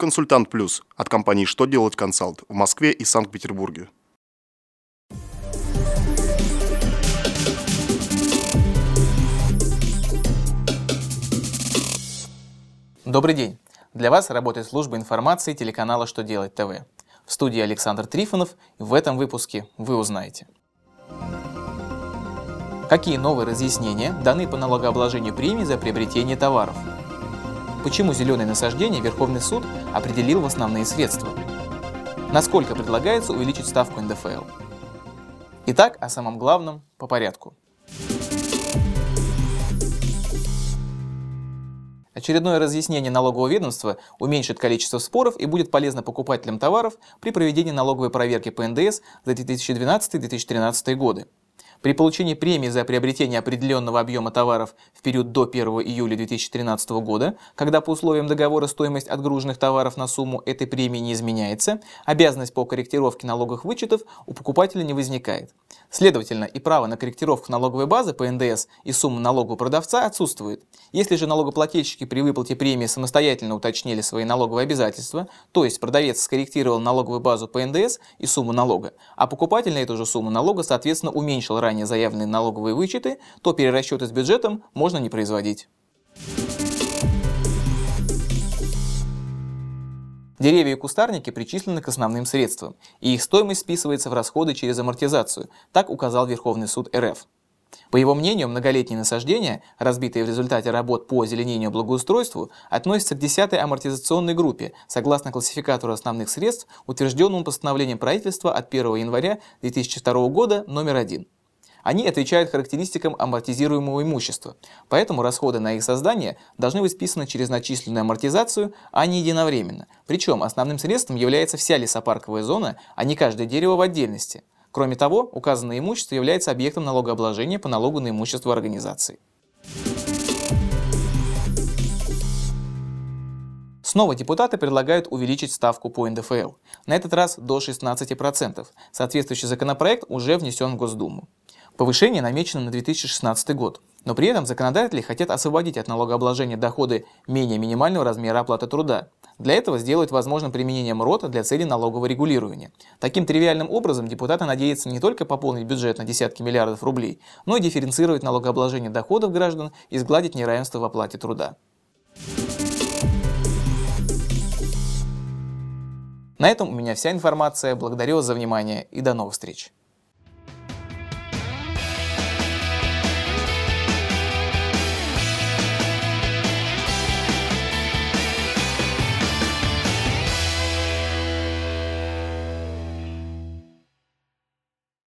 Консультант Плюс от компании «Что делать консалт» в Москве и Санкт-Петербурге. Добрый день! Для вас работает служба информации телеканала «Что делать ТВ». В студии Александр Трифонов, и в этом выпуске вы узнаете. Какие новые разъяснения даны по налогообложению премий за приобретение товаров? Почему зеленые насаждения Верховный суд определил в основные средства? Насколько предлагается увеличить ставку НДФЛ? Итак, о самом главном по порядку. Очередное разъяснение налогового ведомства уменьшит количество споров и будет полезно покупателям товаров при проведении налоговой проверки по НДС за 2012-2013 годы. При получении премии за приобретение определенного объема товаров в период до 1 июля 2013 года, когда по условиям договора стоимость отгруженных товаров на сумму этой премии не изменяется, обязанность по корректировке налоговых вычетов у покупателя не возникает. Следовательно, и право на корректировку налоговой базы по НДС и сумму налога у продавца отсутствует. Если же налогоплательщики при выплате премии самостоятельно уточнили свои налоговые обязательства, то есть продавец скорректировал налоговую базу по НДС и сумму налога, а покупатель на эту же сумму налога, соответственно, уменьшил ранее заявленные налоговые вычеты, то перерасчеты с бюджетом можно не производить. Деревья и кустарники причислены к основным средствам, и их стоимость списывается в расходы через амортизацию, так указал Верховный суд РФ. По его мнению, многолетние насаждения, разбитые в результате работ по озеленению благоустройству, относятся к 10-й амортизационной группе, согласно классификатору основных средств, утвержденному постановлением правительства от 1 января 2002 года номер 1. Они отвечают характеристикам амортизируемого имущества, поэтому расходы на их создание должны быть списаны через начисленную амортизацию, а не единовременно. Причем основным средством является вся лесопарковая зона, а не каждое дерево в отдельности. Кроме того, указанное имущество является объектом налогообложения по налогу на имущество организации. Снова депутаты предлагают увеличить ставку по НДФЛ, на этот раз до 16%. Соответствующий законопроект уже внесен в Госдуму. Повышение намечено на 2016 год, но при этом законодатели хотят освободить от налогообложения доходы менее минимального размера оплаты труда. Для этого сделать возможным применение МРОТа для целей налогового регулирования. Таким тривиальным образом депутаты надеются не только пополнить бюджет на десятки миллиардов рублей, но и дифференцировать налогообложение доходов граждан и сгладить неравенство в оплате труда. На этом у меня вся информация. Благодарю вас за внимание и до новых встреч.